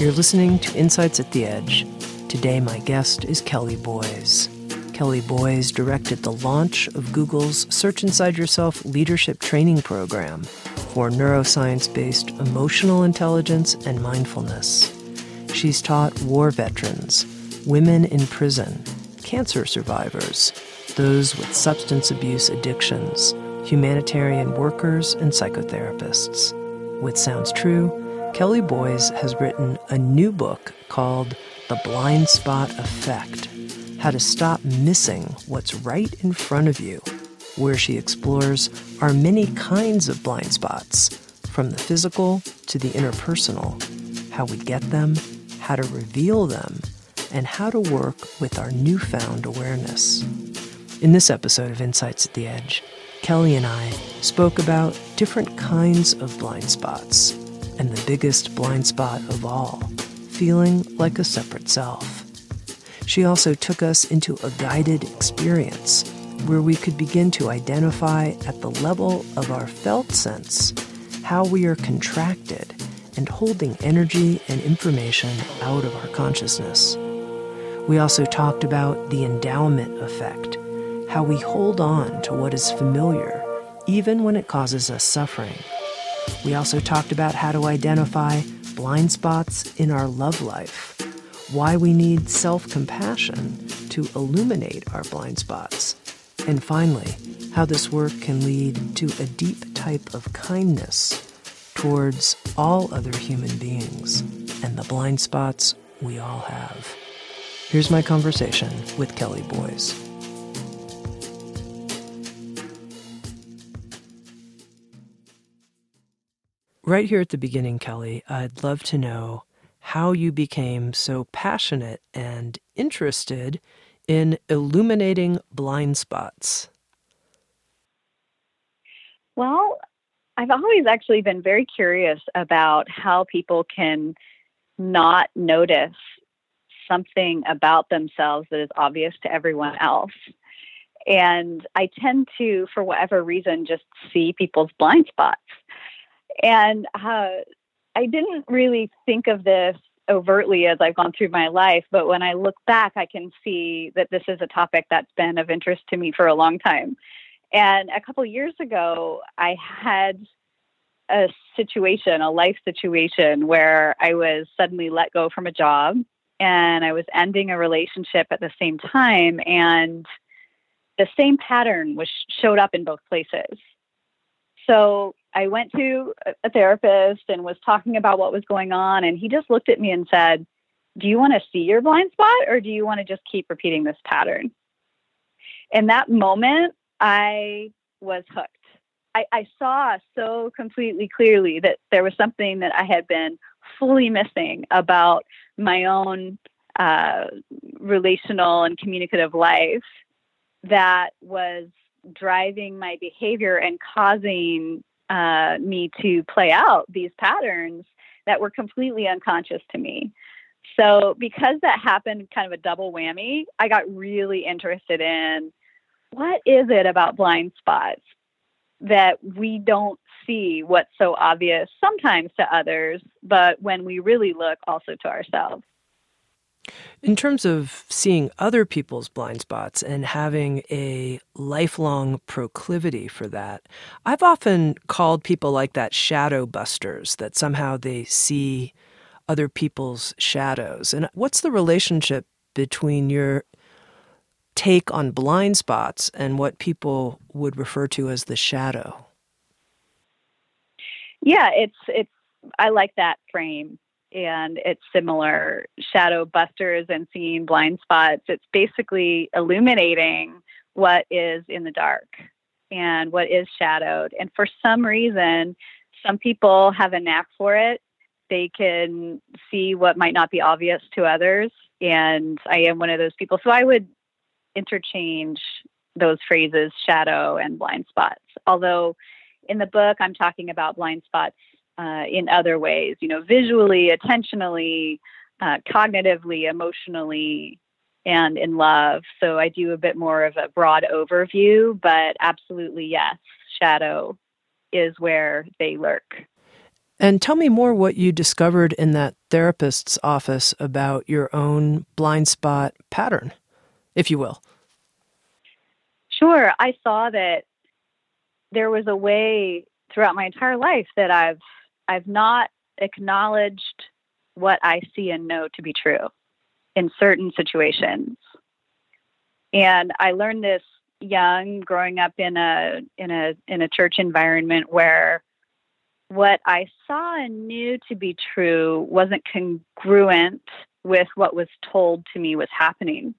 You're listening to Insights at the Edge. Today, my guest is Kelly Boys. Kelly Boys directed the launch of Google's Search Inside Yourself leadership training program for neuroscience based emotional intelligence and mindfulness. She's taught war veterans, women in prison, cancer survivors, those with substance abuse addictions, humanitarian workers, and psychotherapists. With Sounds True, Kelly Boys has written a new book called The Blind Spot Effect How to Stop Missing What's Right in Front of You, where she explores our many kinds of blind spots, from the physical to the interpersonal, how we get them, how to reveal them, and how to work with our newfound awareness. In this episode of Insights at the Edge, Kelly and I spoke about different kinds of blind spots and the biggest blind spot of all, feeling like a separate self. She also took us into a guided experience where we could begin to identify at the level of our felt sense how we are contracted and holding energy and information out of our consciousness. We also talked about the endowment effect, how we hold on to what is familiar even when it causes us suffering we also talked about how to identify blind spots in our love life, why we need self compassion to illuminate our blind spots, and finally, how this work can lead to a deep type of kindness towards all other human beings and the blind spots we all have. Here's my conversation with Kelly Boys. Right here at the beginning, Kelly, I'd love to know how you became so passionate and interested in illuminating blind spots. Well, I've always actually been very curious about how people can not notice something about themselves that is obvious to everyone else. And I tend to, for whatever reason, just see people's blind spots. And uh, I didn't really think of this overtly as I've gone through my life, but when I look back, I can see that this is a topic that's been of interest to me for a long time. And a couple years ago, I had a situation, a life situation, where I was suddenly let go from a job and I was ending a relationship at the same time. And the same pattern was showed up in both places. So I went to a therapist and was talking about what was going on, and he just looked at me and said, Do you want to see your blind spot or do you want to just keep repeating this pattern? In that moment, I was hooked. I, I saw so completely clearly that there was something that I had been fully missing about my own uh, relational and communicative life that was driving my behavior and causing uh, me to play out these patterns that were completely unconscious to me. So, because that happened, kind of a double whammy, I got really interested in what is it about blind spots that we don't see what's so obvious sometimes to others, but when we really look, also to ourselves. In terms of seeing other people's blind spots and having a lifelong proclivity for that, I've often called people like that shadow busters, that somehow they see other people's shadows. And what's the relationship between your take on blind spots and what people would refer to as the shadow? Yeah, it's it's I like that frame and it's similar shadow busters and seeing blind spots. It's basically illuminating what is in the dark and what is shadowed. And for some reason, some people have a knack for it. They can see what might not be obvious to others. And I am one of those people. So I would interchange those phrases, shadow and blind spots. Although in the book, I'm talking about blind spots uh, in other ways, you know, visually, attentionally, uh, cognitively, emotionally, and in love. So I do a bit more of a broad overview, but absolutely, yes, shadow is where they lurk. And tell me more what you discovered in that therapist's office about your own blind spot pattern, if you will. Sure. I saw that there was a way throughout my entire life that I've I've not acknowledged what I see and know to be true in certain situations. And I learned this young growing up in a in a in a church environment where what I saw and knew to be true wasn't congruent with what was told to me was happening.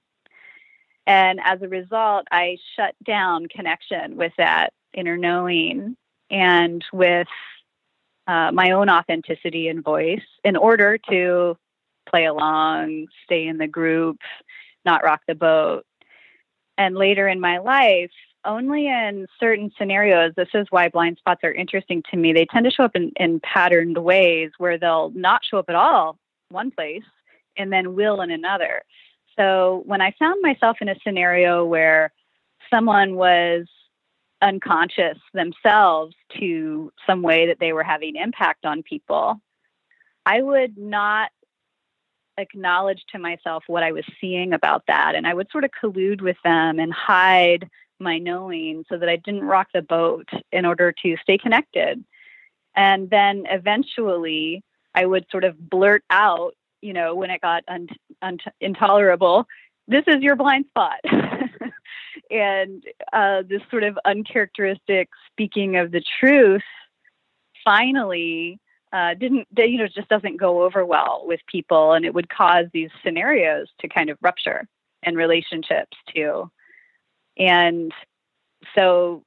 And as a result, I shut down connection with that inner knowing and with uh, my own authenticity and voice in order to play along, stay in the group, not rock the boat. And later in my life, only in certain scenarios, this is why blind spots are interesting to me. They tend to show up in, in patterned ways where they'll not show up at all one place and then will in another. So when I found myself in a scenario where someone was unconscious themselves to some way that they were having impact on people, I would not acknowledge to myself what I was seeing about that. And I would sort of collude with them and hide my knowing so that I didn't rock the boat in order to stay connected. And then eventually I would sort of blurt out, you know, when it got un- un- intolerable, this is your blind spot. and uh, this sort of uncharacteristic speaking of the truth finally uh, didn't you know just doesn't go over well with people and it would cause these scenarios to kind of rupture and relationships too. And so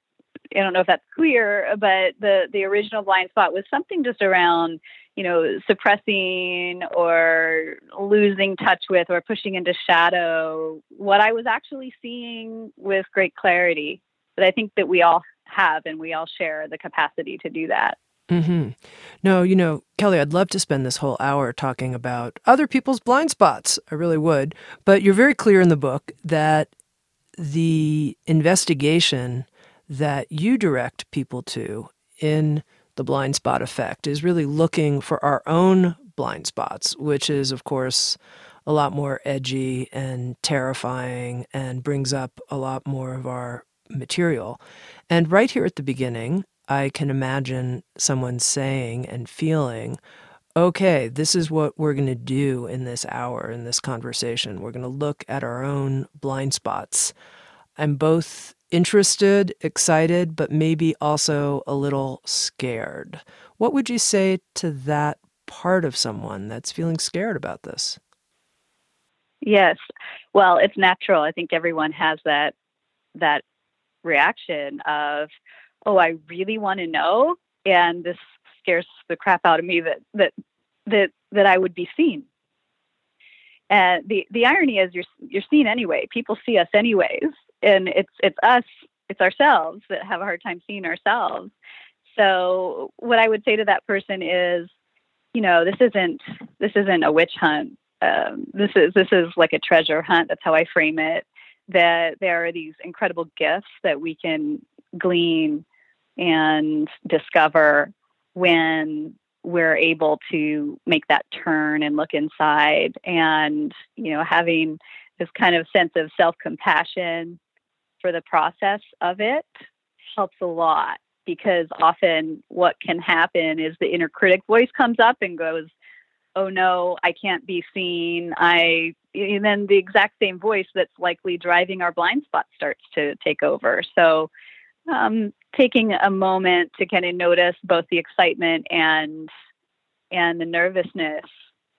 I don't know if that's clear, but the the original blind spot was something just around, you know, suppressing or losing touch with or pushing into shadow what I was actually seeing with great clarity. But I think that we all have and we all share the capacity to do that. Mm-hmm. No, you know, Kelly, I'd love to spend this whole hour talking about other people's blind spots. I really would. But you're very clear in the book that the investigation that you direct people to in the blind spot effect is really looking for our own blind spots, which is, of course, a lot more edgy and terrifying and brings up a lot more of our material. And right here at the beginning, I can imagine someone saying and feeling, okay, this is what we're going to do in this hour, in this conversation. We're going to look at our own blind spots. I'm both interested, excited, but maybe also a little scared. What would you say to that part of someone that's feeling scared about this? Yes. Well, it's natural. I think everyone has that that reaction of, "Oh, I really want to know," and this scares the crap out of me that that that that I would be seen. And the the irony is, you're you're seen anyway. People see us anyways, and it's it's us, it's ourselves that have a hard time seeing ourselves. So what I would say to that person is, you know, this isn't this isn't a witch hunt. Um, this is this is like a treasure hunt. That's how I frame it. That there are these incredible gifts that we can glean and discover when we're able to make that turn and look inside and you know having this kind of sense of self-compassion for the process of it helps a lot because often what can happen is the inner critic voice comes up and goes oh no i can't be seen. I and then the exact same voice that's likely driving our blind spot starts to take over. So um, taking a moment to kind of notice both the excitement and and the nervousness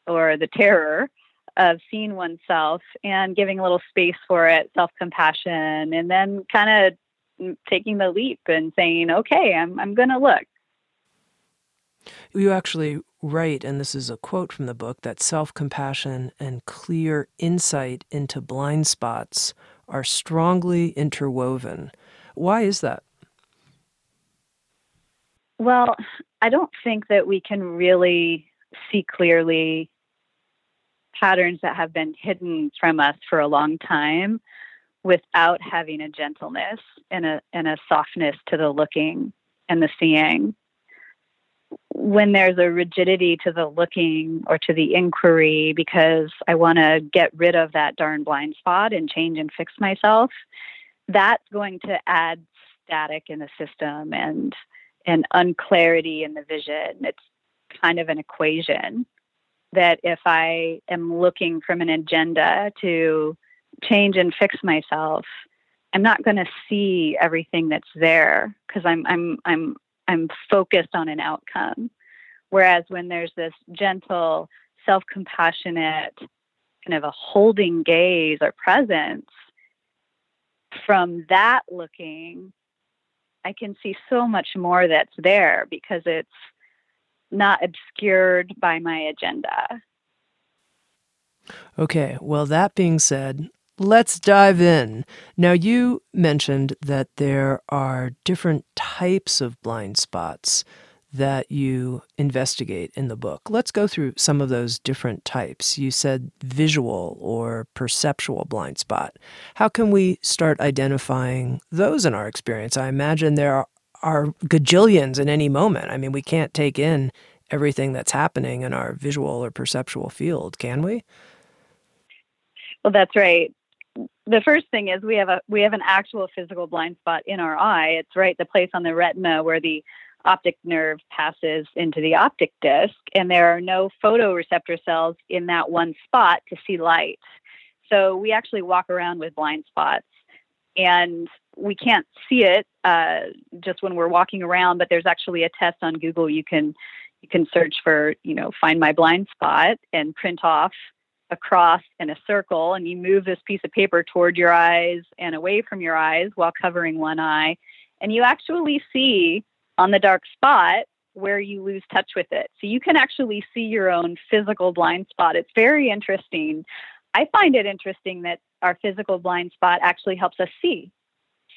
or the terror of seeing oneself and giving a little space for it, self compassion, and then kind of taking the leap and saying, okay, I'm, I'm going to look. You actually write, and this is a quote from the book, that self compassion and clear insight into blind spots are strongly interwoven. Why is that? Well, I don't think that we can really see clearly patterns that have been hidden from us for a long time without having a gentleness and a and a softness to the looking and the seeing when there's a rigidity to the looking or to the inquiry because I want to get rid of that darn blind spot and change and fix myself, that's going to add static in the system and and unclarity in the vision. It's kind of an equation that if I am looking from an agenda to change and fix myself, I'm not going to see everything that's there because I'm I'm I'm I'm focused on an outcome. Whereas when there's this gentle, self-compassionate kind of a holding gaze or presence, from that looking, I can see so much more that's there because it's not obscured by my agenda. Okay, well, that being said, let's dive in. Now, you mentioned that there are different types of blind spots that you investigate in the book. Let's go through some of those different types. You said visual or perceptual blind spot. How can we start identifying those in our experience? I imagine there are, gajillions in any moment. I mean, we can't take in everything that's happening in our visual or perceptual field, can we? Well, that's right. The first thing is we have a we have an actual physical blind spot in our eye. It's right the place on the retina where the optic nerve passes into the optic disc, and there are no photoreceptor cells in that one spot to see light. So we actually walk around with blind spots, and we can't see it uh, just when we're walking around. But there's actually a test on Google. You can you can search for you know find my blind spot and print off a cross and a circle, and you move this piece of paper toward your eyes and away from your eyes while covering one eye, and you actually see on the dark spot where you lose touch with it. So you can actually see your own physical blind spot. It's very interesting. I find it interesting that our physical blind spot actually helps us see.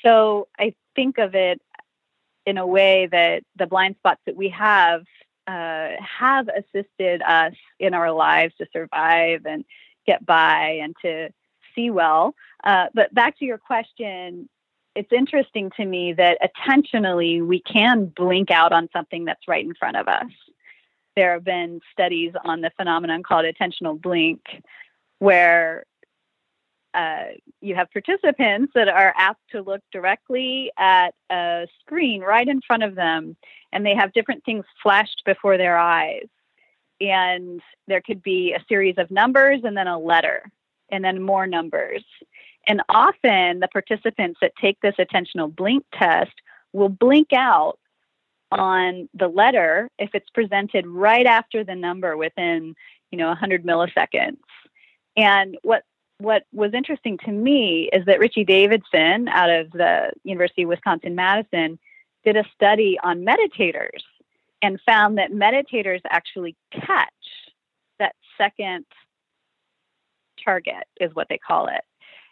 So I think of it in a way that the blind spots that we have uh, have assisted us in our lives to survive and get by and to see well. Uh, but back to your question, it's interesting to me that attentionally we can blink out on something that's right in front of us. There have been studies on the phenomenon called attentional blink, where uh, you have participants that are asked to look directly at a screen right in front of them, and they have different things flashed before their eyes. And there could be a series of numbers and then a letter, and then more numbers. And often the participants that take this attentional blink test will blink out on the letter if it's presented right after the number within, you know, 100 milliseconds. And what what was interesting to me is that Richie Davidson out of the University of Wisconsin Madison did a study on meditators and found that meditators actually catch that second target is what they call it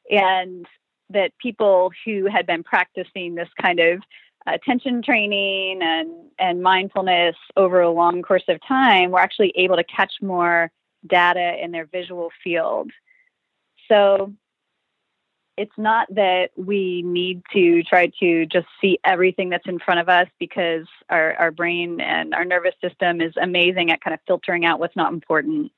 and that people who had been practicing this kind of attention training and, and mindfulness over a long course of time were actually able to catch more data in their visual field. So it's not that we need to try to just see everything that's in front of us because our, our brain and our nervous system is amazing at kind of filtering out what's not important.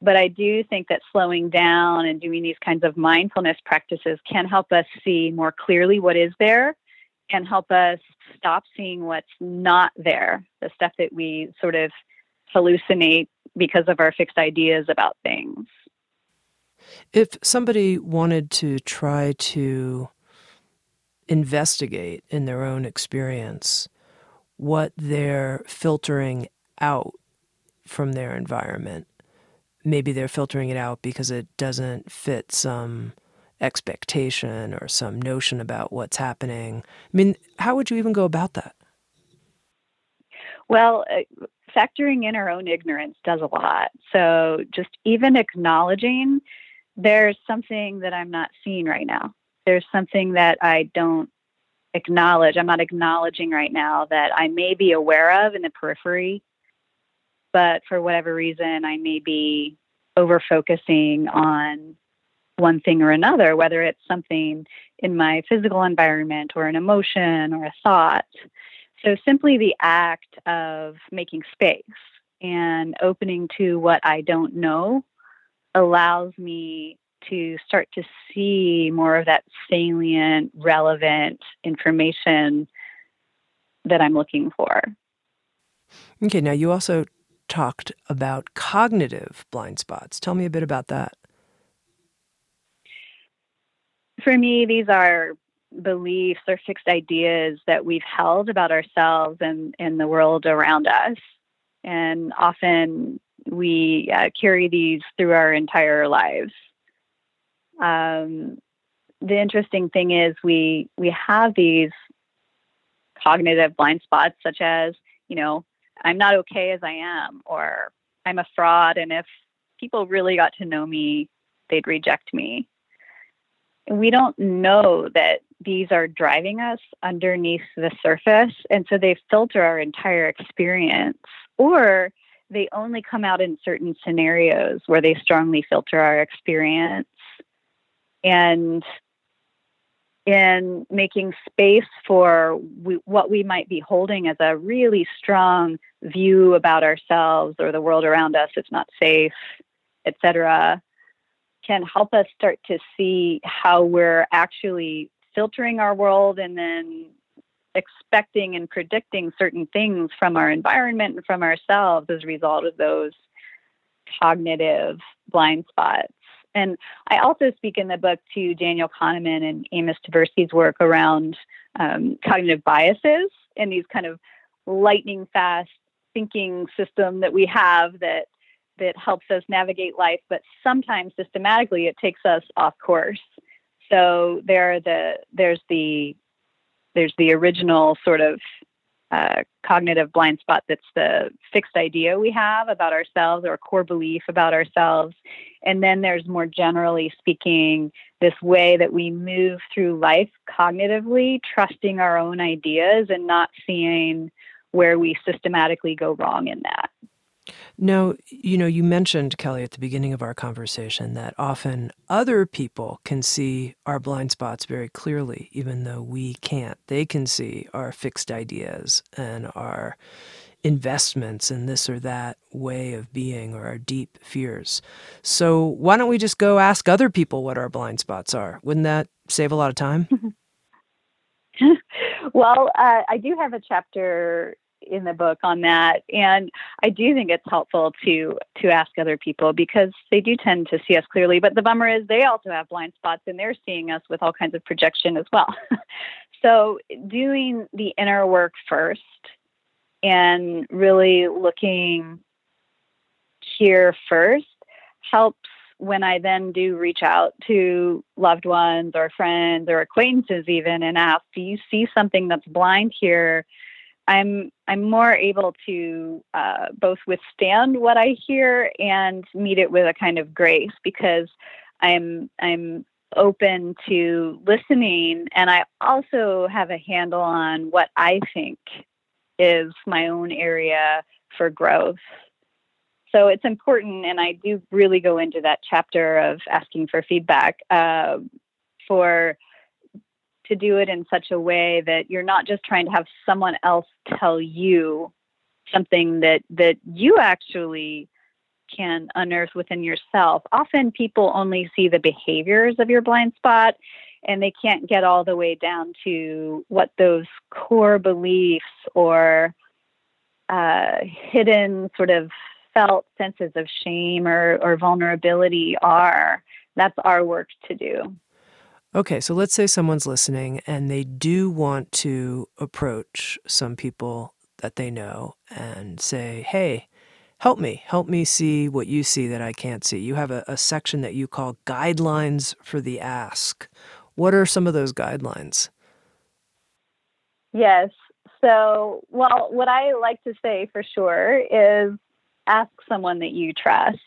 But I do think that slowing down and doing these kinds of mindfulness practices can help us see more clearly what is there and help us stop seeing what's not there, the stuff that we sort of hallucinate because of our fixed ideas about things. If somebody wanted to try to investigate in their own experience what they're filtering out from their environment, maybe they're filtering it out because it doesn't fit some expectation or some notion about what's happening. I mean, how would you even go about that? Well, uh, factoring in our own ignorance does a lot. So just even acknowledging there's something that I'm not seeing right now. There's something that I don't acknowledge. I'm not acknowledging right now that I may be aware of in the periphery, but for whatever reason, I may be over focusing on one thing or another, whether it's something in my physical environment or an emotion or a thought. So, simply the act of making space and opening to what I don't know allows me to start to see more of that salient, relevant information that I'm looking for. Okay, now you also talked about cognitive blind spots. Tell me a bit about that. For me, these are beliefs or fixed ideas that we've held about ourselves and, and the world around us. And often we uh, carry these through our entire lives. Um, the interesting thing is we we have these cognitive blind spots, such as you know I'm not okay as I am, or I'm a fraud, and if people really got to know me, they'd reject me. we don't know that these are driving us underneath the surface, and so they filter our entire experience, or they only come out in certain scenarios where they strongly filter our experience. And in making space for we, what we might be holding as a really strong view about ourselves or the world around us, it's not safe, etc., can help us start to see how we're actually filtering our world and then expecting and predicting certain things from our environment and from ourselves as a result of those cognitive blind spots. And I also speak in the book to Daniel Kahneman and Amos Tversky's work around um, cognitive biases and these kind of lightning fast thinking system that we have that that helps us navigate life, but sometimes systematically it takes us off course. So there are the there's the there's the original sort of uh, cognitive blind spot that's the fixed idea we have about ourselves or core belief about ourselves. And then there's more generally speaking, this way that we move through life cognitively, trusting our own ideas and not seeing where we systematically go wrong in that. Now, you know, you mentioned, Kelly, at the beginning of our conversation that often other people can see our blind spots very clearly, even though we can't. They can see our fixed ideas and our investments in this or that way of being or our deep fears. So, why don't we just go ask other people what our blind spots are? Wouldn't that save a lot of time? well, uh, I do have a chapter in the book on that. And i do think it's helpful to to ask other people because they do tend to see us clearly. But the bummer is they also have blind spots and they're seeing us with all kinds of projection as well. So doing the inner work first and really looking here first helps when I then do reach out to loved ones or friends or acquaintances even and ask, do you see something that's blind here I'm I'm more able to uh, both withstand what I hear and meet it with a kind of grace because I'm I'm open to listening and I also have a handle on what I think is my own area for growth. So it's important, and I do really go into that chapter of asking for feedback uh, for to do it in such a way that you're not just trying to have someone else tell you something that that you actually can unearth within yourself. Often people only see the behaviors of your blind spot and they can't get all the way down to what those core beliefs or uh, hidden sort of felt senses of shame or, or vulnerability are. That's our work to do. Okay, so let's say someone's listening and they do want to approach some people that they know and say, hey, Help me, help me see what you see that I can't see. You have a, a section that you call Guidelines for the Ask. What are some of those guidelines? Yes. So, well, what I like to say for sure is ask someone that you trust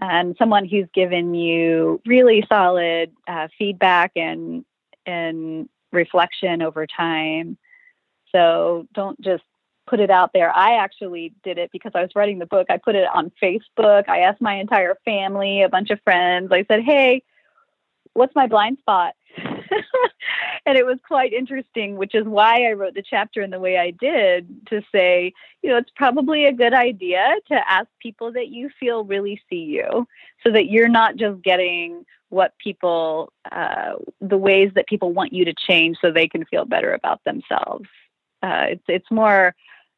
and someone who's given you really solid uh, feedback and and reflection over time. So don't just put it out there. I actually did it because I was writing the book. I put it on Facebook. I asked my entire family, a bunch of friends. I said, "Hey, what's my blind spot?" and it was quite interesting, which is why I wrote the chapter in the way I did to say, you know, it's probably a good idea to ask people that you feel really see you so that you're not just getting what people, uh, the ways that people want you to change so they can feel better about themselves. Uh, it's, it's more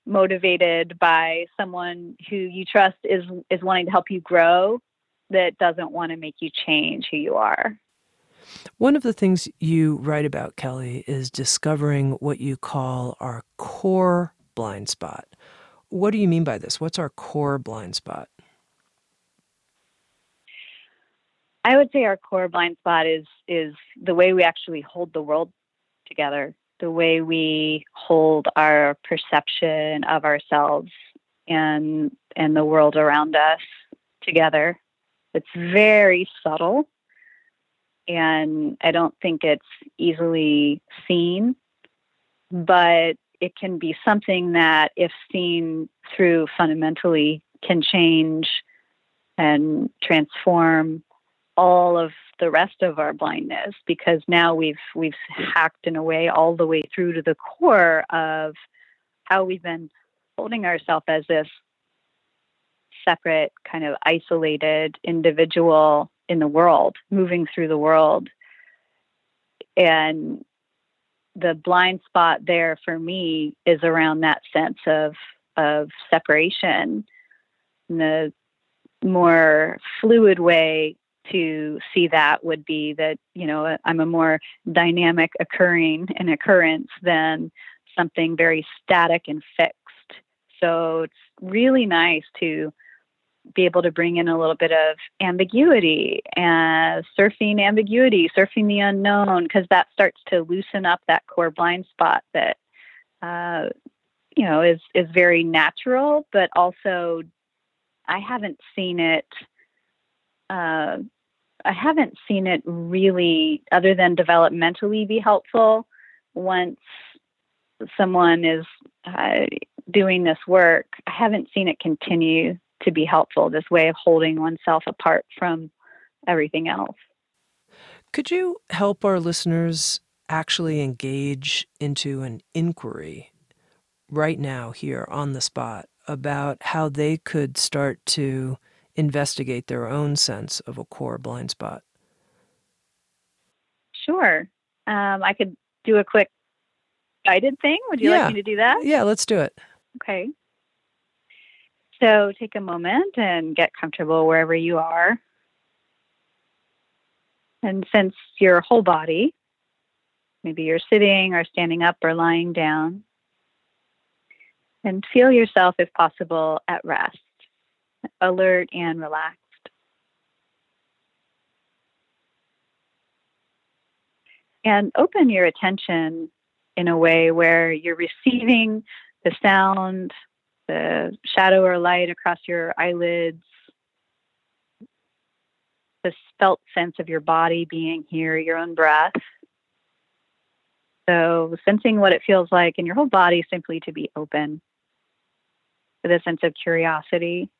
motivated by someone who you trust is, is wanting to help you grow that doesn't want to make you change who you are. One of the things you write about, Kelly, is discovering what you call our core blind spot. What do you mean by this? What's our core blind spot? I would say our core blind spot is is the way we actually hold the world together, the way we hold our perception of ourselves and and the world around us together. It's very subtle and I don't think it's easily seen, but it can be something that, if seen through fundamentally, can change and transform all of the rest of our blindness because now we've we've hacked in a way all the way through to the core of how we've been holding ourselves as this separate kind of isolated individual in the world, moving through the world. And the blind spot there for me is around that sense of of separation. And the more fluid way to see that would be that you know I'm a more dynamic occurring an occurrence than something very static and fixed. So it's really nice to be able to bring in a little bit of ambiguity and surfing ambiguity, surfing the unknown, because that starts to loosen up that core blind spot that uh, you know is is very natural, but also I haven't seen it. Uh, I haven't seen it really, other than developmentally, be helpful once someone is uh, doing this work. I haven't seen it continue to be helpful, this way of holding oneself apart from everything else. Could you help our listeners actually engage into an inquiry right now, here on the spot, about how they could start to investigate their own sense of a core blind spot? Sure. Um, I could do a quick guided thing. Would you yeah. like me to do that? Yeah, let's do it. Okay. So take a moment and get comfortable wherever you are. And sense your whole body. Maybe you're sitting or standing up or lying down. And feel yourself, if possible, at rest, alert and relaxed. And open your attention in a way where you're receiving the sound the shadow or light across your eyelids, the felt sense of your body being here, your own breath. So, sensing what it feels like in your whole body simply to be open with a sense of curiosity.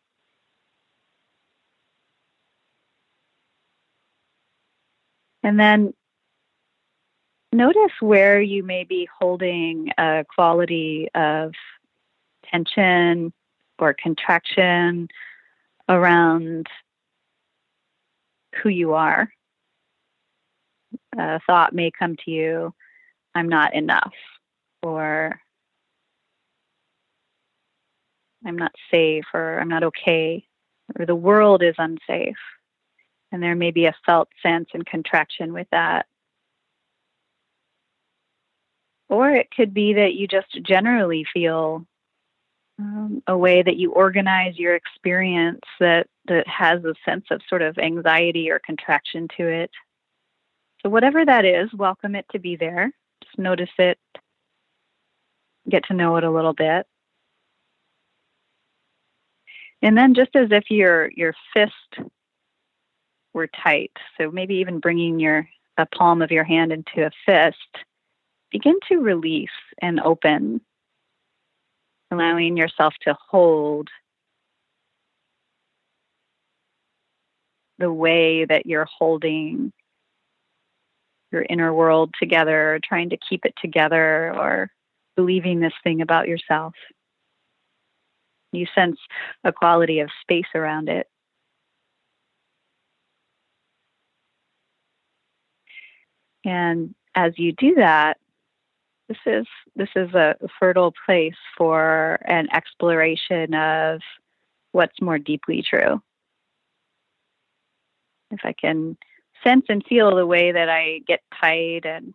And then notice where you may be holding a quality of tension or contraction around who you are. A thought may come to you, I'm not enough, or I'm not safe, or I'm not okay, or the world is unsafe. And there may be a felt sense and contraction with that. Or it could be that you just generally feel um, a way that you organize your experience that, that has a sense of sort of anxiety or contraction to it. So, whatever that is, welcome it to be there. Just notice it, get to know it a little bit. And then, just as if your your fist were tight, so maybe even bringing your the palm of your hand into a fist, begin to release and open allowing yourself to hold the way that you're holding your inner world together, trying to keep it together, or believing this thing about yourself. You sense a quality of space around it. And as you do that, this is this is a fertile place for an exploration of what's more deeply true. If I can sense and feel the way that I get tight and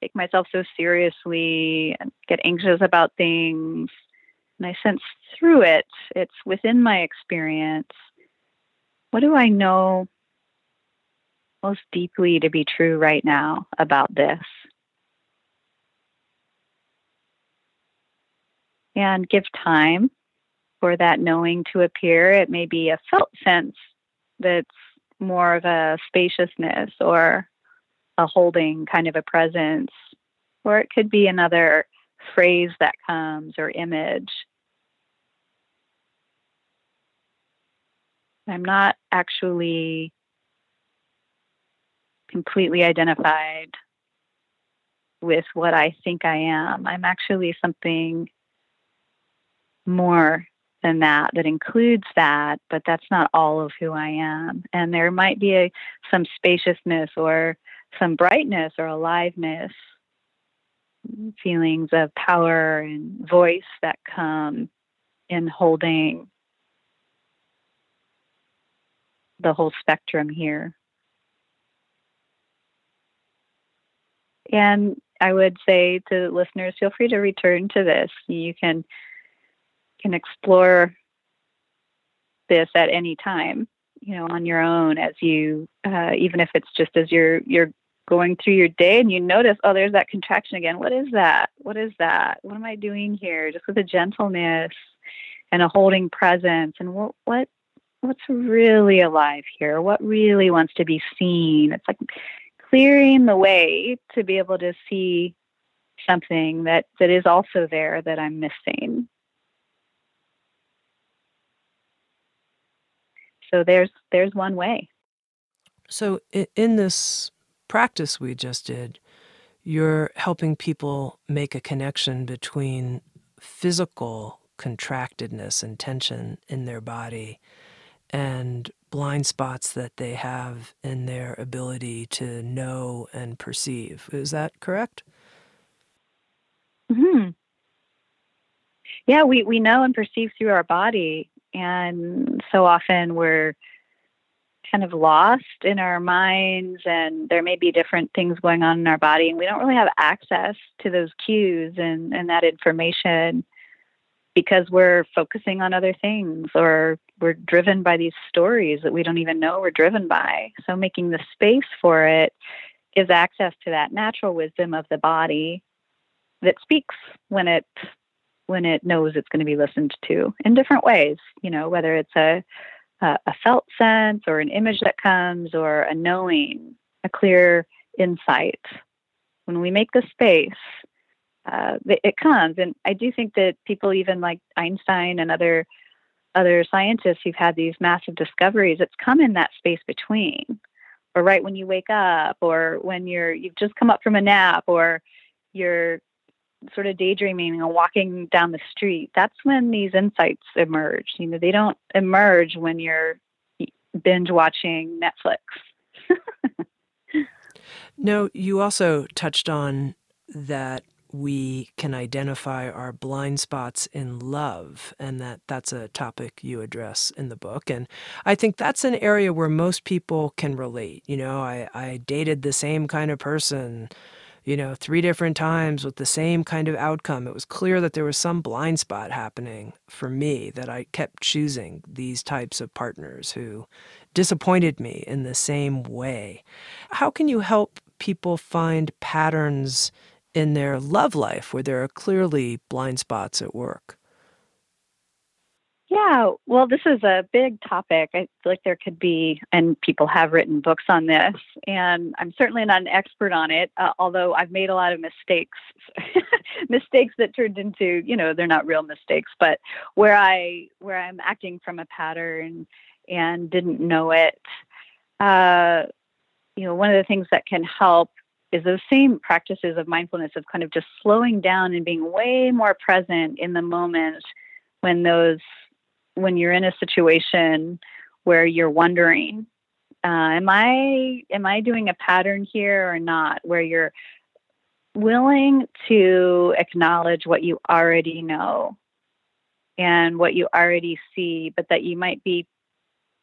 take myself so seriously and get anxious about things, and I sense through it, it's within my experience. What do I know most deeply to be true right now about this? And give time for that knowing to appear. It may be a felt sense that's more of a spaciousness or a holding kind of a presence, or it could be another phrase that comes or image. I'm not actually completely identified with what I think I am. I'm actually something more than that that includes that but that's not all of who i am. And there might be a, some spaciousness or some brightness or aliveness feelings of power and voice that come in holding the whole spectrum here. And i would say to listeners feel free to return to this. You can can explore this at any time you know on your own as you uh, even if it's just as you're you're going through your day and you notice oh there's that contraction again. What is that? What is that? What am i doing here? Just with a gentleness and a holding presence. And what what what's really alive here? What really wants to be seen? It's like clearing the way to be able to see something that that is also there that i'm missing so there's there's one way. So in this practice we just did, you're helping people make a connection between physical contractedness and tension in their body and blind spots that they have in their ability to know and perceive. Is that correct? Hmm. Yeah, we, we know and perceive through our body and so often we're kind of lost in our minds and there may be different things going on in our body and we don't really have access to those cues and, and that information because we're focusing on other things or we're driven by these stories that we don't even know we're driven by. So making the space for it gives access to that natural wisdom of the body that speaks when it when it knows it's going to be listened to in different ways, you know, whether it's a, a, felt sense or an image that comes or a knowing, a clear insight. When we make the space, uh, it comes. And I do think that people, even like Einstein and other other scientists who've had these massive discoveries, it's come in that space between, or right when you wake up, or when you're you've just come up from a nap, or you're sort of daydreaming and walking down the street, that's when these insights emerge. You know, they don't emerge when you're binge watching Netflix. no, you also touched on that we can identify our blind spots in love and that that's a topic you address in the book and i think that's an area where most people can relate you know i, I dated the same kind of person you know, three different times with the same kind of outcome. It was clear that there was some blind spot happening for me that I kept choosing these types of partners who disappointed me in the same way. How can you help people find patterns in their love life where there are clearly blind spots at work? Yeah, well, this is a big topic. I feel like there could be, and people have written books on this, and I'm certainly not an expert on it, uh, although I've made a lot of mistakes, mistakes that turned into, you know, they're not real mistakes, but where I where I'm acting from a pattern and didn't know it. Uh, you know, one of the things that can help is those same practices of mindfulness of kind of just slowing down and being way more present in the moment when those when you're in a situation where you're wondering uh, am i am i doing a pattern here or not? Where you're willing to acknowledge what you already know and what you already see but that you might be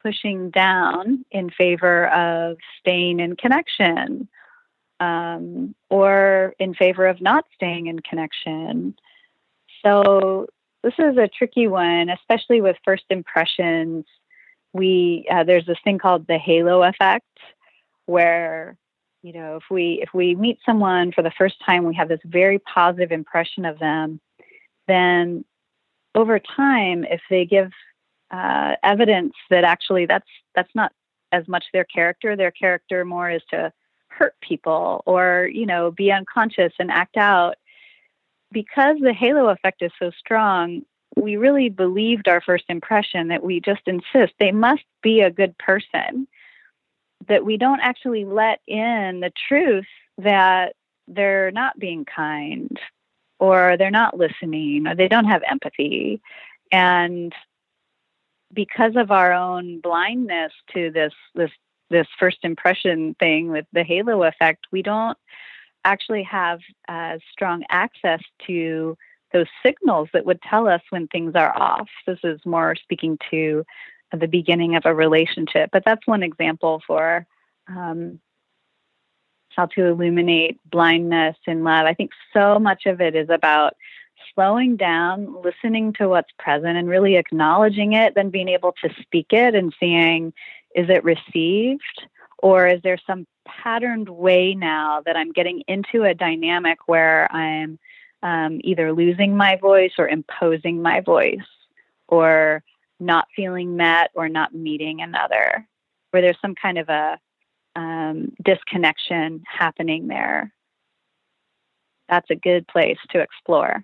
pushing down in favor of staying in connection um, or in favor of not staying in connection. So this is a tricky one, especially with first impressions. We uh, there's this thing called the halo effect, where you know if we if we meet someone for the first time, we have this very positive impression of them. Then over time, if they give uh, evidence that actually that's that's not as much their character, their character more is to hurt people or you know be unconscious and act out because the halo effect is so strong, we really believed our first impression that we just insist they must be a good person, that we don't actually let in the truth that they're not being kind or they're not listening or they don't have empathy. And because of our own blindness to this this this first impression thing with the halo effect, we don't actually have uh, strong access to those signals that would tell us when things are off. This is more speaking to the beginning of a relationship, but that's one example for um, how to illuminate blindness in love. I think so much of it is about slowing down, listening to what's present, and really acknowledging it, then being able to speak it and seeing is it received or is there some patterned way now that I'm getting into a dynamic where I'm um, either losing my voice or imposing my voice or not feeling met or not meeting another, where there's some kind of a um, disconnection happening there. That's a good place to explore.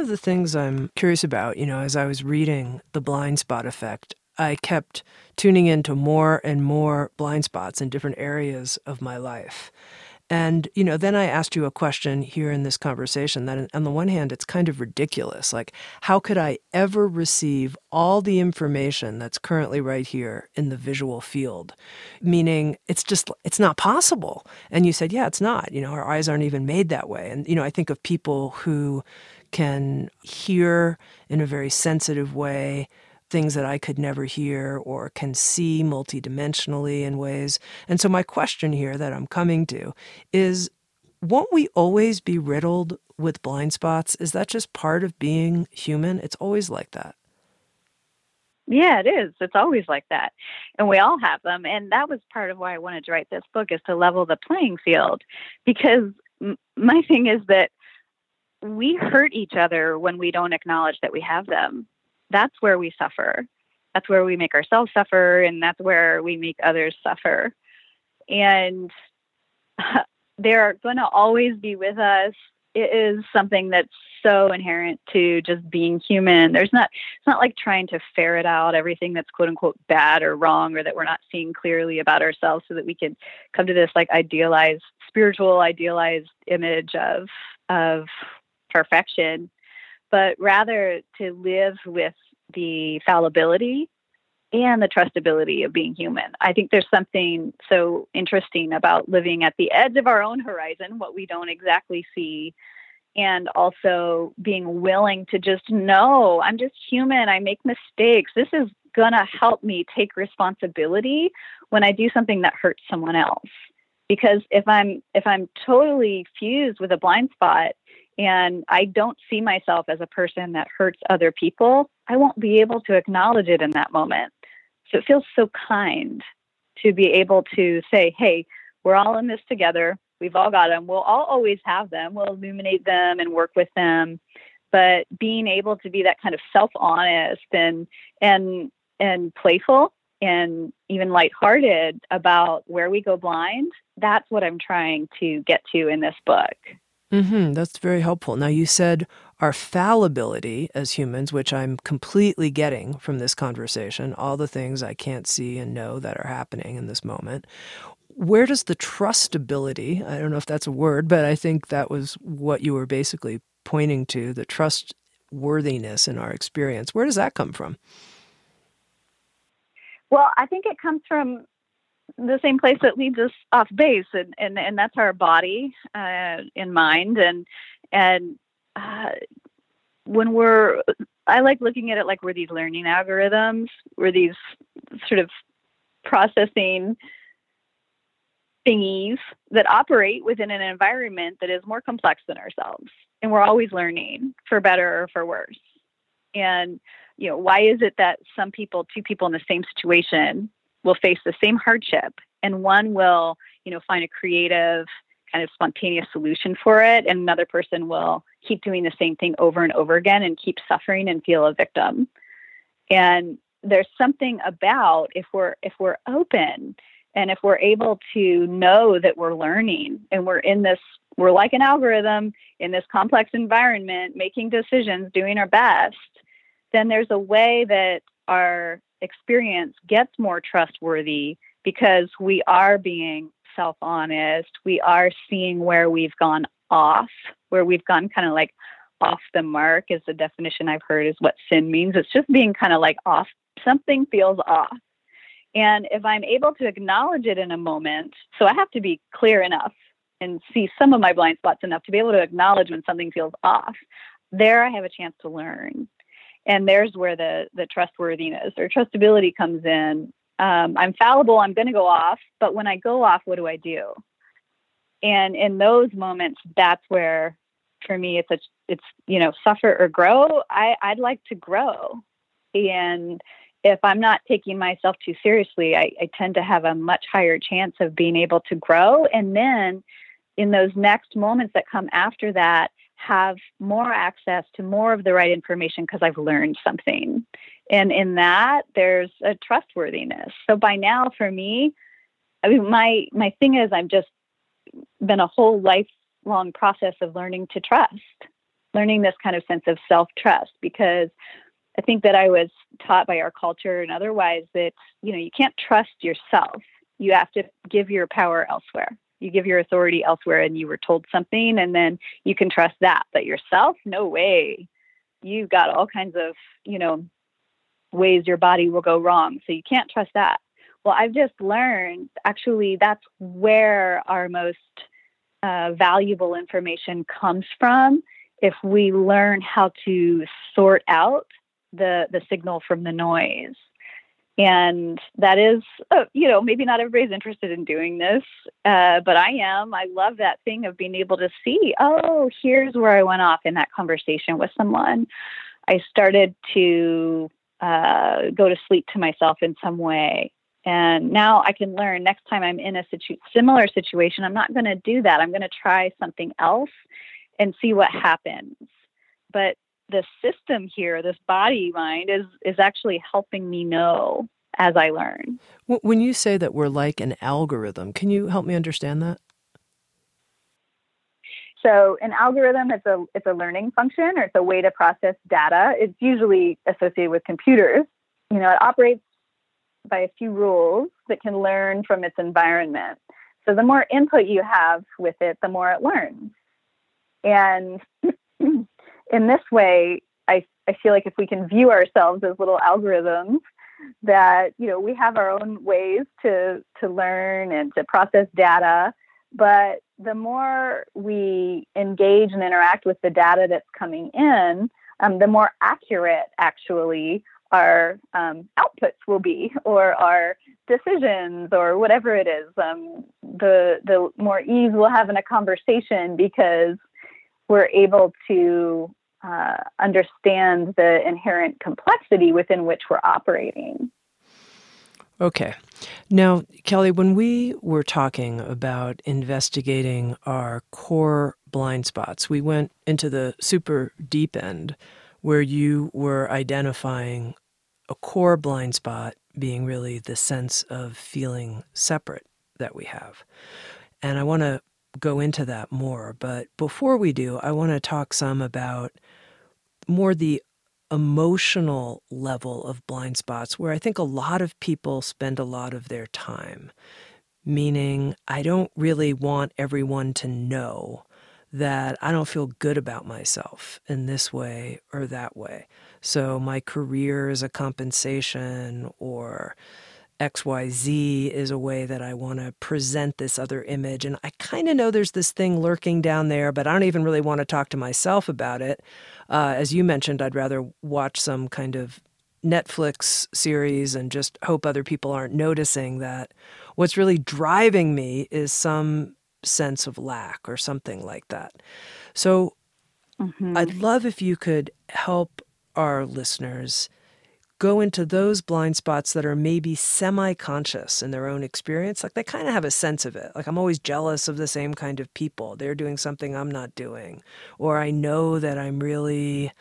Of the things I'm curious about, you know, as I was reading The Blind Spot Effect, I kept tuning into more and more blind spots in different areas of my life. And, you know, then I asked you a question here in this conversation that, on the one hand, it's kind of ridiculous. Like, how could I ever receive all the information that's currently right here in the visual field? Meaning, it's just, it's not possible. And you said, yeah, it's not. You know, our eyes aren't even made that way. And, you know, I think of people who, can hear in a very sensitive way things that I could never hear or can see multidimensionally in ways. And so, my question here that I'm coming to is won't we always be riddled with blind spots? Is that just part of being human? It's always like that. Yeah, it is. It's always like that. And we all have them. And that was part of why I wanted to write this book is to level the playing field because my thing is that we hurt each other when we don't acknowledge that we have them. That's where we suffer. That's where we make ourselves suffer, and that's where we make others suffer. And they're going to always be with us. It is something that's so inherent to just being human. There's not it's not like trying to ferret out everything that's quote unquote bad or wrong or that we're not seeing clearly about ourselves so that we can come to this like idealized spiritual idealized image of of perfection, but rather to live with the fallibility and the trustability of being human. I think there's something so interesting about living at the edge of our own horizon, what we don't exactly see, and also being willing to just know I'm just human, I make mistakes. This is going to help me take responsibility when I do something that hurts someone else. Because if I'm if I'm totally fused with a blind spot and I don't see myself as a person that hurts other people, I won't be able to acknowledge it in that moment. So it feels so kind to be able to say, hey, we're all in this together. We've all got them. We'll all always have them. We'll illuminate them and work with them. But being able to be that kind of self-honest and and and playful and even lighthearted about where we go blind, that's what I'm trying to get to in this book. Mm-hmm, that's very helpful. Now, you said our fallibility as humans, which I'm completely getting from this conversation, all the things I can't see and know that are happening in this moment. Where does the trustability, I don't know if that's a word, but I think that was what you were basically pointing to, the trustworthiness in our experience. Where does that come from? Well, I think it comes from the same place that leads us off base, and and, and that's our body uh, and mind, and and uh, when we're, I like looking at it like we're these learning algorithms, we're these sort of processing thingies that operate within an environment that is more complex than ourselves, and we're always learning for better or for worse, and you know why is it that some people two people in the same situation will face the same hardship and one will you know find a creative kind of spontaneous solution for it and another person will keep doing the same thing over and over again and keep suffering and feel a victim. And there's something about if we're if we're open and if we're able to know that we're learning and we're in this we're like an algorithm in this complex environment making decisions doing our best then there's a way that our experience gets more trustworthy because we are being self honest. We are seeing where we've gone off, where we've gone kind of like off the mark, is the definition I've heard, is what sin means. It's just being kind of like off, something feels off. And if I'm able to acknowledge it in a moment, so I have to be clear enough and see some of my blind spots enough to be able to acknowledge when something feels off, there I have a chance to learn and there's where the the trustworthiness or trustability comes in. Um, i'm fallible i'm going to go off but when i go off what do i do? And in those moments that's where for me it's a it's you know suffer or grow. I i'd like to grow. And if i'm not taking myself too seriously I, I tend to have a much higher chance of being able to grow. And then in those next moments that come after that have more access to more of the right information because I've learned something. And in that, there's a trustworthiness. So by now, for me, I mean, my my thing is, I've just been a whole lifelong process of learning to trust, learning this kind of sense of self trust, because I think that I was taught by our culture and otherwise that you know you can't trust yourself. You have to give your power elsewhere you give your authority elsewhere and you were told something and then you can trust that. But yourself no way. You've got all kinds of you know ways your body will go wrong. So you can't trust that. Well i've just learned actually that's where our most uh, valuable information comes from if we learn how to sort out the the signal from the noise and that is uh, you know maybe not everybody's interested in doing this uh, but i am. I love that thing of being able to see oh here's where i went off in that conversation with someone. I started to uh, go to sleep to myself in some way. And now i can learn next time i'm in a situ- similar situation i'm not going to do that. I'm going to try something else and see what happens. But the system here, this body mind, is is actually helping me know as I learn. When you say that we're like an algorithm, can you help me understand that? So an algorithm it's a it's a learning function or it's a way to process data. It's usually associated with computers. You know, it operates by a few rules that can learn from its environment. So the more input you have with it, the more it learns. And in this way, I, I feel like if we can view ourselves as little algorithms, that you know we have our own ways to to learn and to process data. But the more we engage and interact with the data that's coming in um, the more accurate actually our um, outputs will be or our decisions or whatever it is. Um, the the more ease we'll have in a conversation because we're able to uh, understand the inherent complexity within which we're operating Okay. Now, Kelly, when we were talking about investigating our core blind spots, we went into the super deep end where you were identifying a core blind spot being really the sense of feeling separate that we have. And I want to go into that more. But before we do, I want to talk some about more the emotional level of blind spots where I think a lot of people spend a lot of their time. Meaning, I don't really want everyone to know that I don't feel good about myself in this way or that way. So, my career is a compensation, or XYZ is a way that I want to present this other image. And I kind of know there's this thing lurking down there, but I don't even really want to talk to myself about it. Uh, as you mentioned, I'd rather watch some kind of Netflix series and just hope other people aren't noticing that what's really driving me is some sense of lack or something like that. So mm-hmm. I'd love if you could help our listeners go into those blind spots that are maybe semi conscious in their own experience. Like they kind of have a sense of it. Like I'm always jealous of the same kind of people. They're doing something I'm not doing. Or I know that I'm really,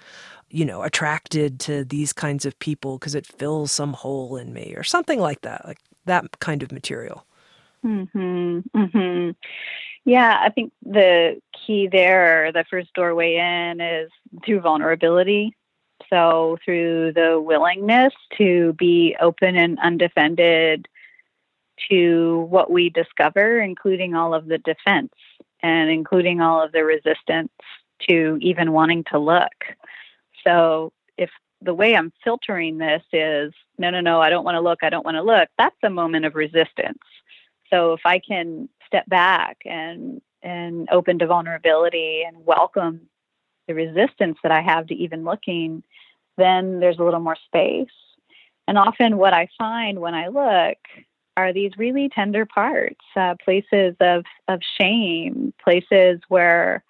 you know, attracted to these kinds of people because it fills some hole in me or something like that. Like that kind of material. Mhm. Mhm. Yeah, I think the key there, the first doorway in is through vulnerability so through the willingness to be open and undefended to what we discover, including all of the defense and including all of the resistance to even wanting to look. So if the way I'm filtering this is no, no, no, I don't want to look, I don't want to look, that's a moment of resistance. So if I can step back and and open to vulnerability and welcome the resistance that I have to even looking, then there's a little more space. And often, what I find when I look are these really tender parts, uh, places of, of shame, places where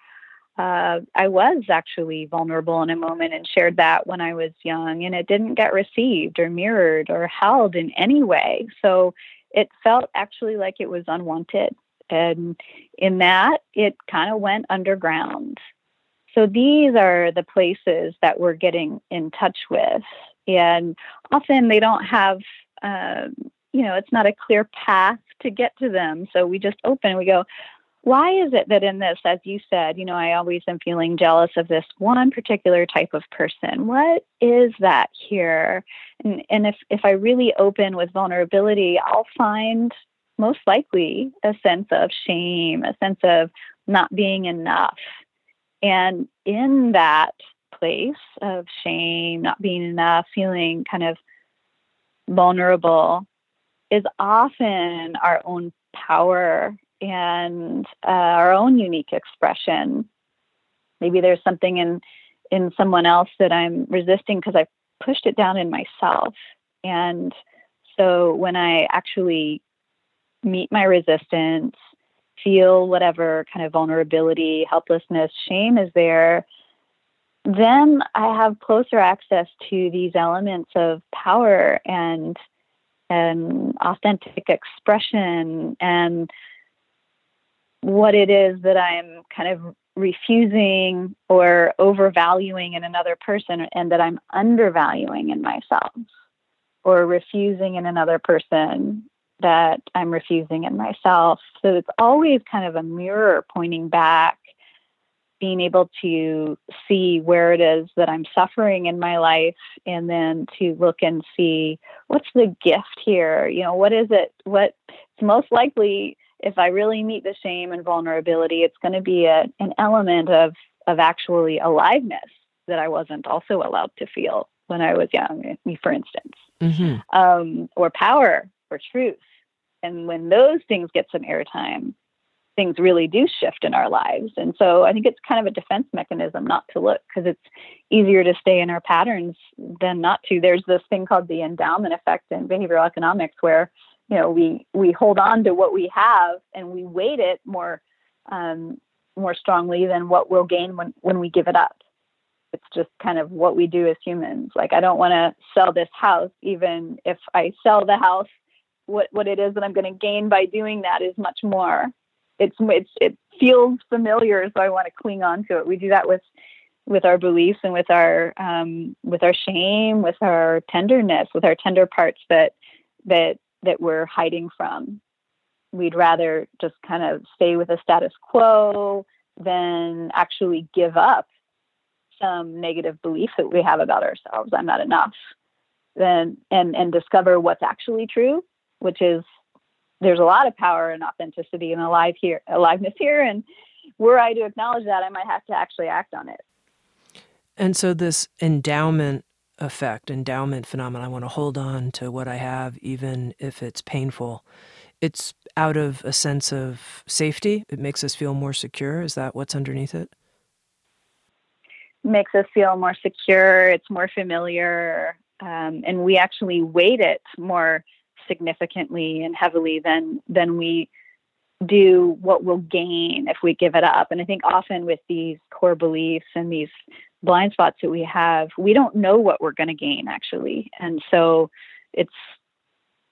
uh, I was actually vulnerable in a moment and shared that when I was young, and it didn't get received or mirrored or held in any way. So it felt actually like it was unwanted. And in that, it kind of went underground. So these are the places that we're getting in touch with. And often they don't have, um, you know, it's not a clear path to get to them. So we just open, and we go, why is it that in this, as you said, you know, I always am feeling jealous of this one particular type of person? What is that here? And, and if, if I really open with vulnerability, I'll find most likely a sense of shame, a sense of not being enough, and in that place of shame, not being enough, feeling kind of vulnerable, is often our own power and uh, our own unique expression. Maybe there's something in in someone else that I'm resisting because I pushed it down in myself. And so when I actually meet my resistance feel whatever kind of vulnerability, helplessness, shame is there, then I have closer access to these elements of power and and authentic expression and what it is that I'm kind of refusing or overvaluing in another person and that I'm undervaluing in myself or refusing in another person that I'm refusing in myself. So it's always kind of a mirror pointing back being able to see where it is that I'm suffering in my life and then to look and see what's the gift here? You know, what is it? What it's most likely if I really meet the shame and vulnerability, it's going to be a, an element of of actually aliveness that I wasn't also allowed to feel when I was young, for instance, mm-hmm. um, or power or truth. And when those things get some airtime, things really do shift in our lives. And so I think it's kind of a defense mechanism not to look because it's easier to stay in our patterns than not to. There's this thing called the endowment effect in behavioral economics where you know we we hold on to what we have and we weight it more um, more strongly than what we'll gain when when we give it up. It's just kind of what we do as humans. Like I don't want to sell this house even if I sell the house what what it is that I'm going to gain by doing that is much more it's it's it feels familiar, so I want to cling on to it. We do that with with our beliefs and with our um, with our shame, with our tenderness, with our tender parts that that that we're hiding from. We'd rather just kind of stay with the status quo than actually give up some negative belief that we have about ourselves. I'm not enough. Then and and discover what's actually true, which is there's a lot of power and authenticity and alive here, aliveness here. And were I to acknowledge that, I might have to actually act on it. And so this endowment effect, endowment phenomenon, I want to hold on to what I have, even if it's painful. It's out of a sense of safety. It makes us feel more secure. Is that what's underneath it? Makes us feel more secure. It's more familiar. Um, and we actually weight it more significantly and heavily than than we do what we'll gain if we give it up. And I think often with these core beliefs and these blind spots that we have, we don't know what we're going to gain actually. And so it's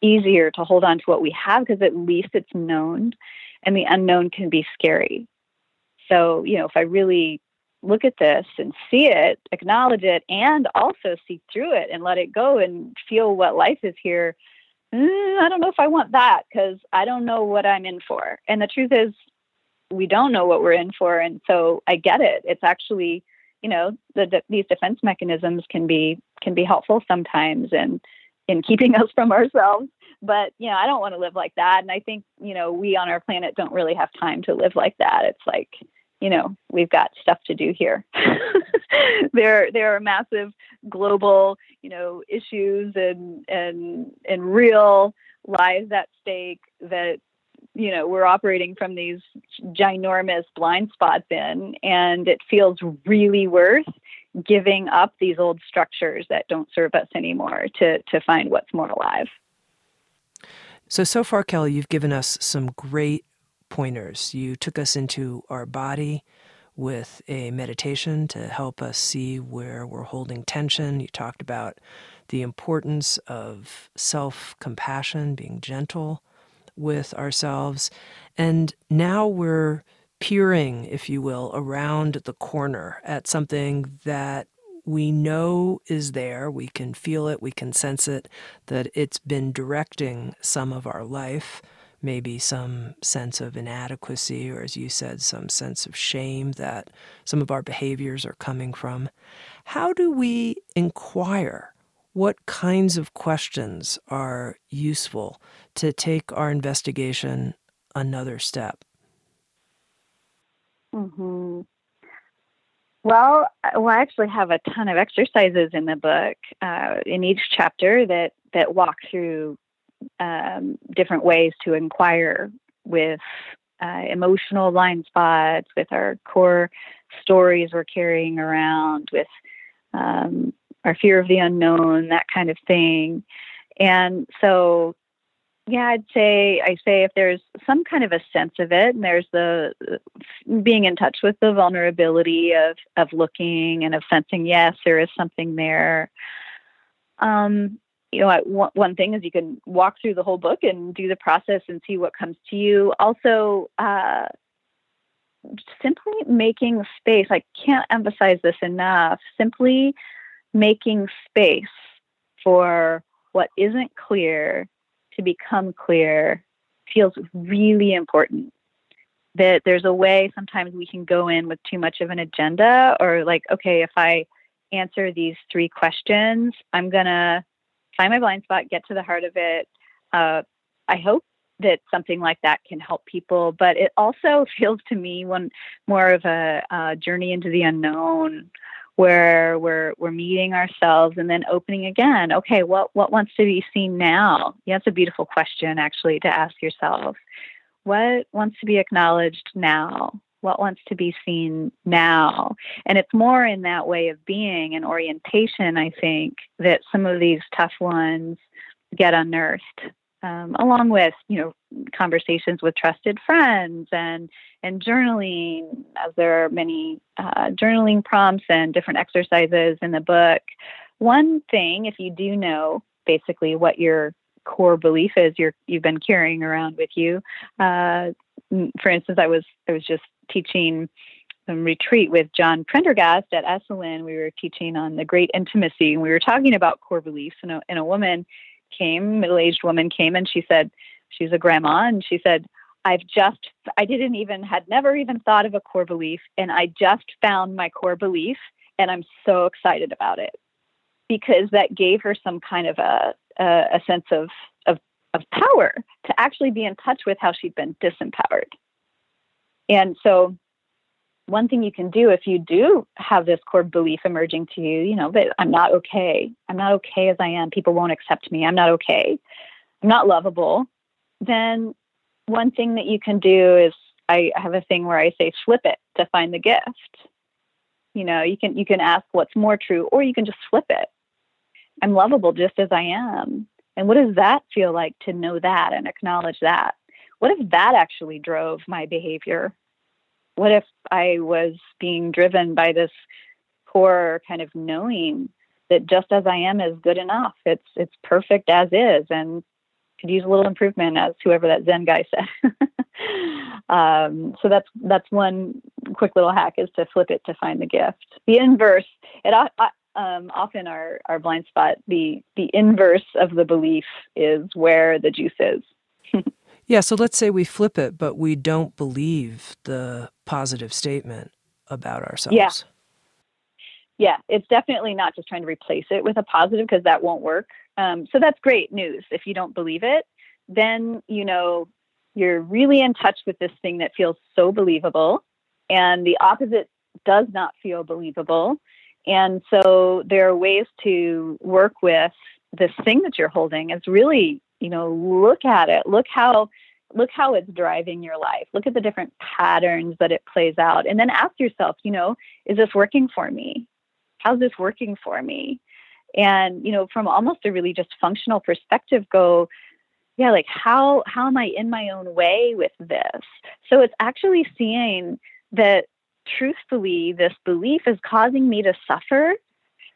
easier to hold on to what we have because at least it's known and the unknown can be scary. So, you know, if I really look at this and see it, acknowledge it, and also see through it and let it go and feel what life is here mm, I don't know if I want that because I don't know what I'm in for. And the truth is, we don't know what we're in for. And so I get it. It's actually, you know, the, the, these defense mechanisms can be can be helpful sometimes in in keeping us from ourselves. But you know, I don't want to live like that. And I think you know, we on our planet don't really have time to live like that. It's like you know we've got stuff to do here. There there are massive global you know issues and and and real lives at stake that you know we're operating from these ginormous blind spots in and it feels really worth giving up these old structures that don't serve us anymore to to find what's more alive. So so far kelly you've given us some great pointers. You took us into our body with a meditation to help us see where we're holding tension. You talked about the importance of self compassion, being gentle with ourselves. And now we're peering, if you will, around the corner at something that we know is there. We can feel it, we can sense it, that it's been directing some of our life maybe some sense of inadequacy, or as you said, some sense of shame that some of our behaviors are coming from. How do we inquire? What kinds of questions are useful to take our investigation another step? Mm-hmm. Well, well, I actually have a ton of exercises in the book uh, in each chapter that that walk through um, different ways to inquire with uh, emotional blind spots, with our core stories we're carrying around, with um, our fear of the unknown, that kind of thing. And so, yeah, I'd say I say if there's some kind of a sense of it, and there's the being in touch with the vulnerability of of looking and of sensing, yes, there is something there. Um, you know, one, one thing is you can walk through the whole book and do the process and see what comes to you. Also, uh, simply making space. I can't emphasize this enough. Simply making space for what isn't clear to become clear feels really important. that there's a way sometimes we can go in with too much of an agenda or like, okay, if I answer these three questions, I'm going to find my blind spot, get to the heart of it. Uh, I hope that something like that can help people, but it also feels to me one more of a, a journey into the unknown where we're we're meeting ourselves and then opening again. Okay what what wants to be seen now? Yeah that's a beautiful question actually to ask yourself. What wants to be acknowledged now what wants to be seen now. And it's more in that way of being and orientation i think that some of these tough ones get unearthed um, along with you know conversations with trusted friends and and journaling as there are many uh, journaling prompts and different exercises in the book. One thing if you do know basically what your core belief is you're you've been carrying around with you uh, Mm, for instance i was i was just teaching some retreat with John Prendergast at Esalen. We were teaching on the great intimacy, and we were talking about core beliefs. And a, and a woman came, middle aged woman came and she said, she's a grandma, and she said, I've just, I didn't even, had never even thought of a core belief, and I just found my core belief, and I'm so excited about it because that gave her some kind of a, a, a sense of, of, power to actually be in touch with how she'd been disempowered. And so one thing you can do if you do have this core belief emerging to you, you know, that I'm not okay. I'm not okay as I am. People won't accept me. I'm not okay. I'm not lovable. Then one thing that you can do is I have a thing where I say flip it to find the gift. You know, you can you can ask what's more true or you can just flip it. I'm lovable just as I am. And what does that feel like to know that and acknowledge that? What if that actually drove my behavior what if I was being driven by this core kind of knowing that just as I am is good enough. It's it's perfect as is and could use a little improvement as whoever that Zen guy said. um, so that's that's one quick little hack is to flip it to find the gift. The inverse, it um, often our our blind spot. The the inverse of the belief is where the juice is. Yeah, so let's say we flip it, but we don't believe the positive statement about ourselves. Yeah. Yeah, it's definitely not just trying to replace it with a positive because that won't work. Um, so that's great news. If you don't believe it, then you know you're really in touch with this thing that feels so believable, and the opposite does not feel believable. And so there are ways to work with this thing that you're holding. Is really you know look at it. Look how look how it's driving your life. Look at the different patterns that it plays out. And then ask yourself you know is this working for me? How's this working for me? And you know from almost a really just functional perspective go yeah like how how am i in my own way with this? So it's actually seeing that truthfully this belief is causing me to suffer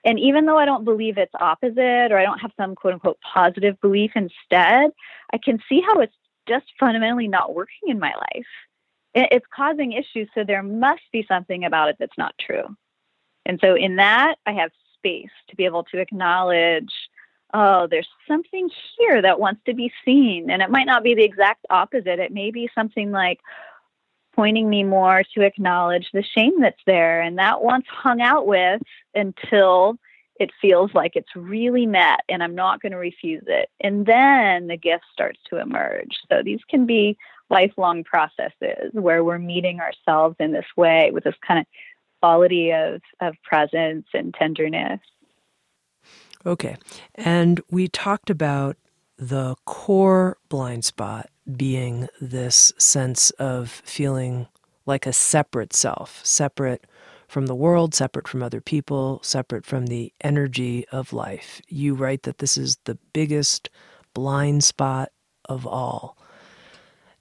and even though I don't believe it's opposite or I don't have some quote unquote positive belief instead, I can see how it's just fundamentally not working in my life. It's causing issues. So there must be something about it that's not true. And so in that, I have space to be able to acknowledge oh, there's something here that wants to be seen. And it might not be the exact opposite. It may be something like, pointing me more to acknowledge the shame that's there and that once hung out with until it feels like it's really met and I'm not going to refuse it. And then the gift starts to emerge. So these can be lifelong processes where we're meeting ourselves in this way with this kind of quality of, of presence and tenderness. Okay. And we talked about the core blind spot being this sense of feeling like a separate self, separate from the world, separate from other people, separate from the energy of life. You write that this is the biggest blind spot of all.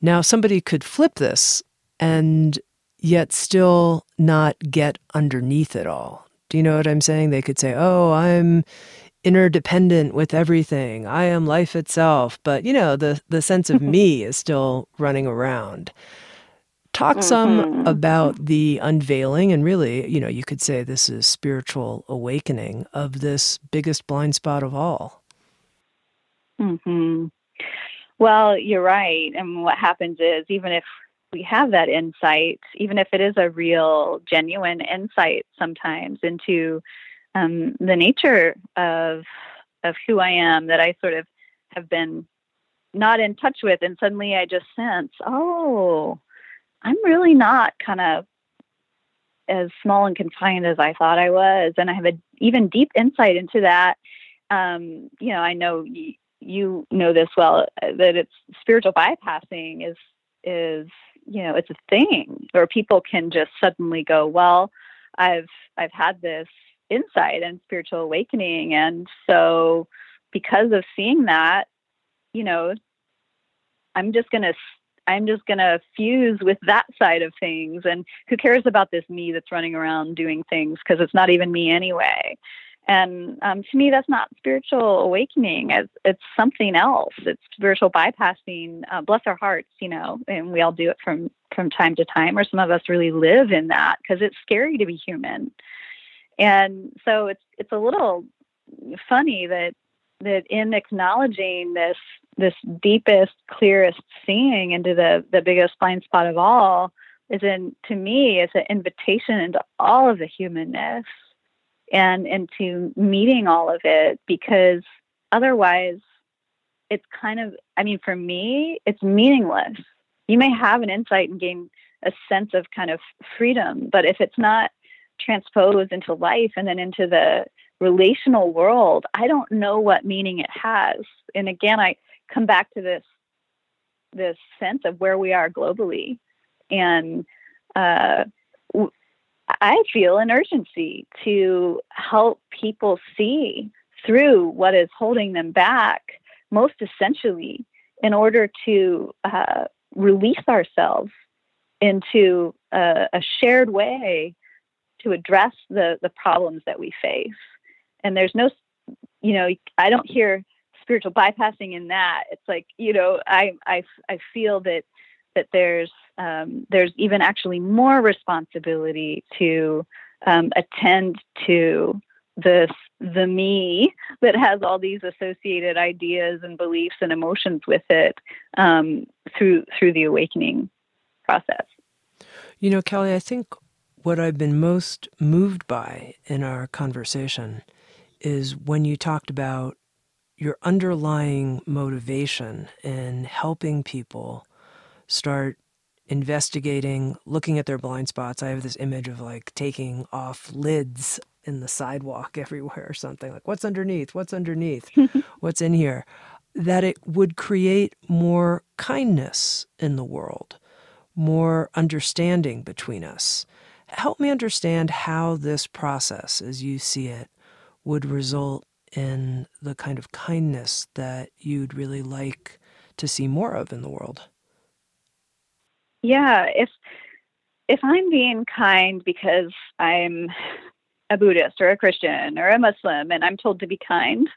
Now, somebody could flip this and yet still not get underneath it all. Do you know what I'm saying? They could say, Oh, I'm interdependent with everything. I am life itself, but you know, the the sense of me is still running around. Talk mm-hmm. some about the unveiling and really, you know, you could say this is spiritual awakening of this biggest blind spot of all. Mhm. Well, you're right. And what happens is even if we have that insight, even if it is a real, genuine insight sometimes into um, the nature of of who I am that I sort of have been not in touch with, and suddenly I just sense, oh, I'm really not kind of as small and confined as I thought I was, and I have an even deep insight into that. Um, you know, I know y- you know this well that it's spiritual bypassing is is you know it's a thing where people can just suddenly go, well, I've I've had this insight and spiritual awakening, and so because of seeing that, you know, I'm just gonna I'm just going to fuse with that side of things. And who cares about this me that's running around doing things because it's not even me anyway. And um, to me, that's not spiritual awakening. It's, it's something else. It's spiritual bypassing. Uh, bless our hearts, you know, and we all do it from from time to time, or some of us really live in that because it's scary to be human. And so it's it's a little funny that that in acknowledging this this deepest, clearest seeing into the the biggest blind spot of all is in to me is an invitation into all of the humanness and into meeting all of it because otherwise it's kind of i mean for me it's meaningless. You may have an insight and gain a sense of kind of freedom but if it's not transposed into life and then into the relational world, I don't know what meaning it has. And again, I come back to this this sense of where we are globally, and uh, I feel an urgency to help people see through what is holding them back, most essentially, in order to uh, release ourselves into a, a shared way to address the the problems that we face and there's no you know i don't hear spiritual bypassing in that it's like you know i i, I feel that that there's um, there's even actually more responsibility to um, attend to the the me that has all these associated ideas and beliefs and emotions with it um, through through the awakening process. You know, Kelly, I think what I've been most moved by in our conversation is when you talked about your underlying motivation in helping people start investigating, looking at their blind spots. I have this image of like taking off lids in the sidewalk everywhere or something like what's underneath, what's underneath, what's in here. That it would create more kindness in the world, more understanding between us. Help me understand how this process, as you see it, would result in the kind of kindness that you'd really like to see more of in the world. Yeah, if if I'm being kind because I'm a Buddhist or a Christian or a Muslim and I'm told to be kind,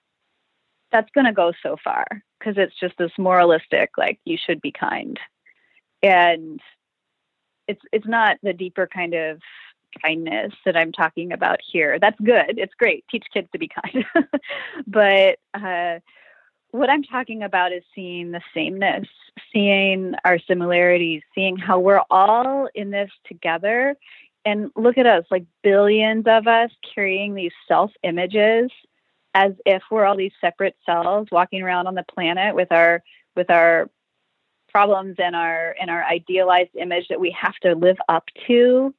that's going to go so far because it's just this moralistic like you should be kind. And it's it's not the deeper kind of kindness that I'm talking about here. That's good. It's great. Teach kids to be kind. but uh, what I'm talking about is seeing the sameness, seeing our similarities, seeing how we're all in this together. And look at us, like billions of us carrying these self images as if we're all these separate cells walking around on the planet with our with our problems and our and our idealized image that we have to live up to.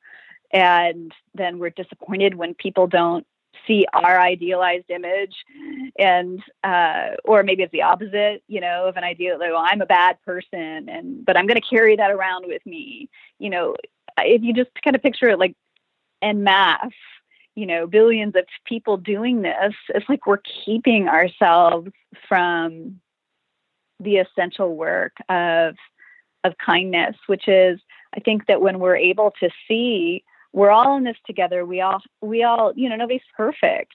And then we're disappointed when people don't see our idealized image. And uh, or maybe it's the opposite you know of an idea like well i'm a bad person and but i'm going to carry that around with me. You know if you just kind of picture it like en masse you know billions of people doing this it's like we're keeping ourselves from the essential work of of kindness which is i think that when we're able to see we're all in this together. We all, we all, you know, nobody's perfect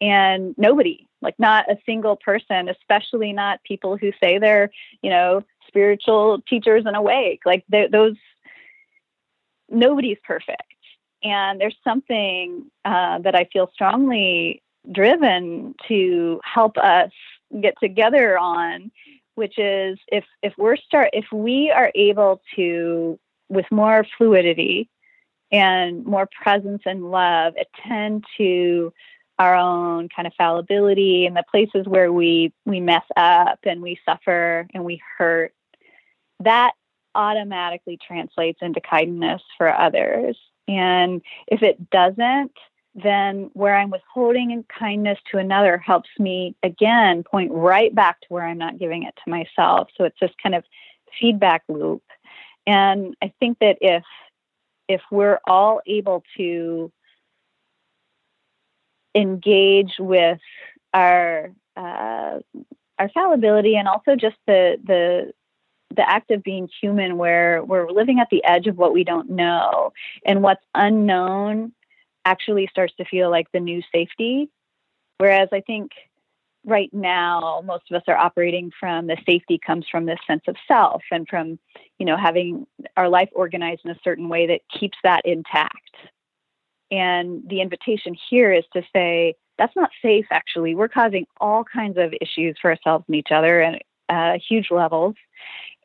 and nobody, like not a single person, especially not people who say they're, you know, spiritual teachers and awake. Like those, nobody's perfect. And there's something uh, that I feel strongly driven to help us get together on, which is if if we're start if we are able to with more fluidity and more presence and love attend to our own kind of fallibility and the places where we we mess up and we suffer and we hurt that automatically translates into kindness for others. And if it doesn't then where i'm withholding kindness to another helps me again point right back to where i'm not giving it to myself. So it's this kind of feedback loop. And i think that if if we're all able to engage with our uh, our fallibility and also just the the the act of being human where we're living at the edge of what we don't know and what's unknown actually starts to feel like the new safety whereas i think right now most of us are operating from the safety comes from this sense of self and from you know having our life organized in a certain way that keeps that intact and the invitation here is to say, that's not safe, actually. We're causing all kinds of issues for ourselves and each other at uh, huge levels.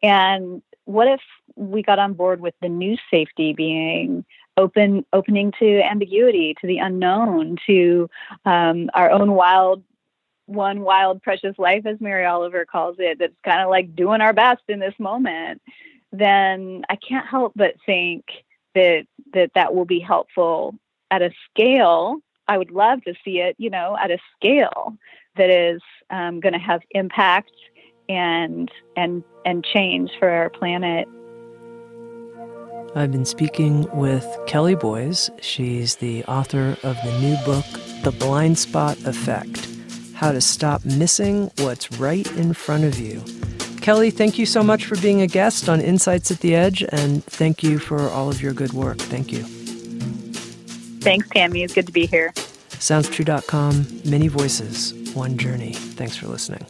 And what if we got on board with the new safety being open, opening to ambiguity, to the unknown, to um, our own wild, one wild, precious life, as Mary Oliver calls it, that's kind of like doing our best in this moment? Then I can't help but think that that that will be helpful at a scale, I would love to see it, you know, at a scale that is um, going to have impact and and and change for our planet. I've been speaking with Kelly Boys. She's the author of the new book, The Blind Spot Effect How to Stop Missing What's Right in Front of You. Kelly, thank you so much for being a guest on Insights at the Edge, and thank you for all of your good work. Thank you. Thanks, Tami. It's good to be here. SoundsTrue.com, many voices, one journey. Thanks for listening.